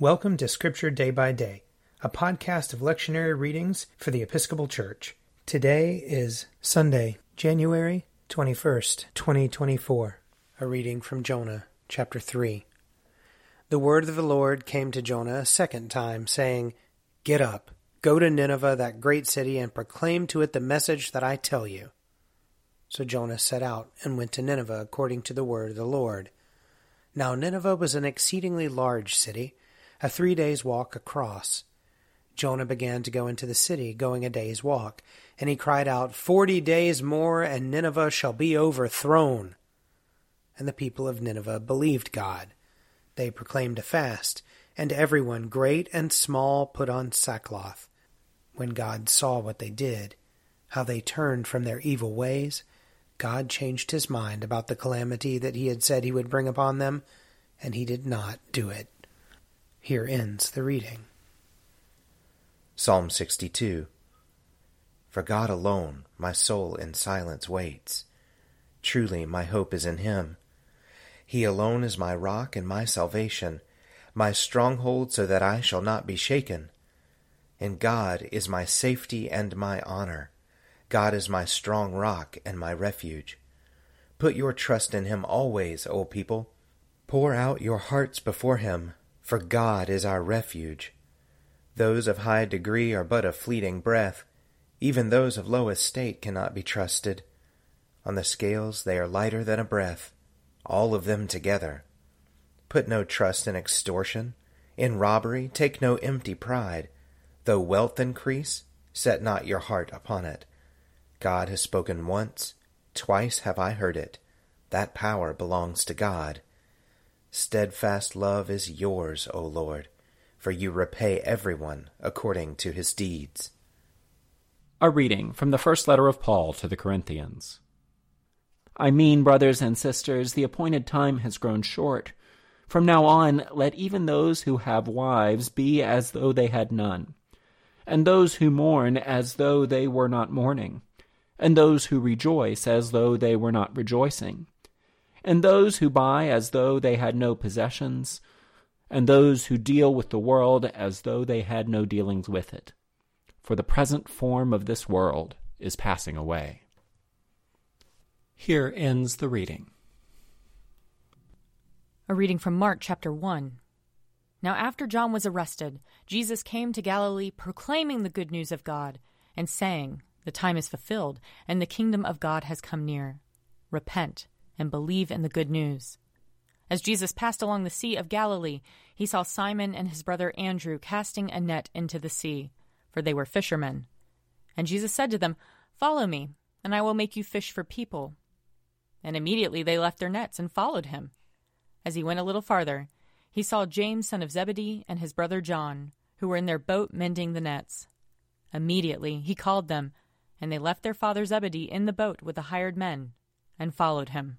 Welcome to Scripture Day by Day, a podcast of lectionary readings for the Episcopal Church. Today is Sunday, January 21st, 2024. A reading from Jonah, chapter 3. The word of the Lord came to Jonah a second time, saying, Get up, go to Nineveh, that great city, and proclaim to it the message that I tell you. So Jonah set out and went to Nineveh according to the word of the Lord. Now Nineveh was an exceedingly large city a three days' walk across. Jonah began to go into the city, going a day's walk, and he cried out, Forty days more, and Nineveh shall be overthrown. And the people of Nineveh believed God. They proclaimed a fast, and everyone, great and small, put on sackcloth. When God saw what they did, how they turned from their evil ways, God changed his mind about the calamity that he had said he would bring upon them, and he did not do it. Here ends the reading. Psalm 62 For God alone my soul in silence waits. Truly my hope is in Him. He alone is my rock and my salvation, my stronghold so that I shall not be shaken. And God is my safety and my honor. God is my strong rock and my refuge. Put your trust in Him always, O people. Pour out your hearts before Him for God is our refuge. Those of high degree are but a fleeting breath, even those of low estate cannot be trusted. On the scales they are lighter than a breath, all of them together. Put no trust in extortion, in robbery take no empty pride. Though wealth increase, set not your heart upon it. God has spoken once, twice have I heard it. That power belongs to God. Steadfast love is yours, O Lord, for you repay everyone according to his deeds. A reading from the first letter of Paul to the Corinthians. I mean, brothers and sisters, the appointed time has grown short. From now on, let even those who have wives be as though they had none, and those who mourn as though they were not mourning, and those who rejoice as though they were not rejoicing and those who buy as though they had no possessions, and those who deal with the world as though they had no dealings with it. For the present form of this world is passing away. Here ends the reading. A reading from Mark chapter 1. Now, after John was arrested, Jesus came to Galilee proclaiming the good news of God and saying, The time is fulfilled, and the kingdom of God has come near. Repent and believe in the good news. As Jesus passed along the Sea of Galilee, he saw Simon and his brother Andrew casting a net into the sea, for they were fishermen. And Jesus said to them, Follow me, and I will make you fish for people. And immediately they left their nets and followed him. As he went a little farther, he saw James, son of Zebedee, and his brother John, who were in their boat mending the nets. Immediately he called them, and they left their father Zebedee in the boat with the hired men, and followed him.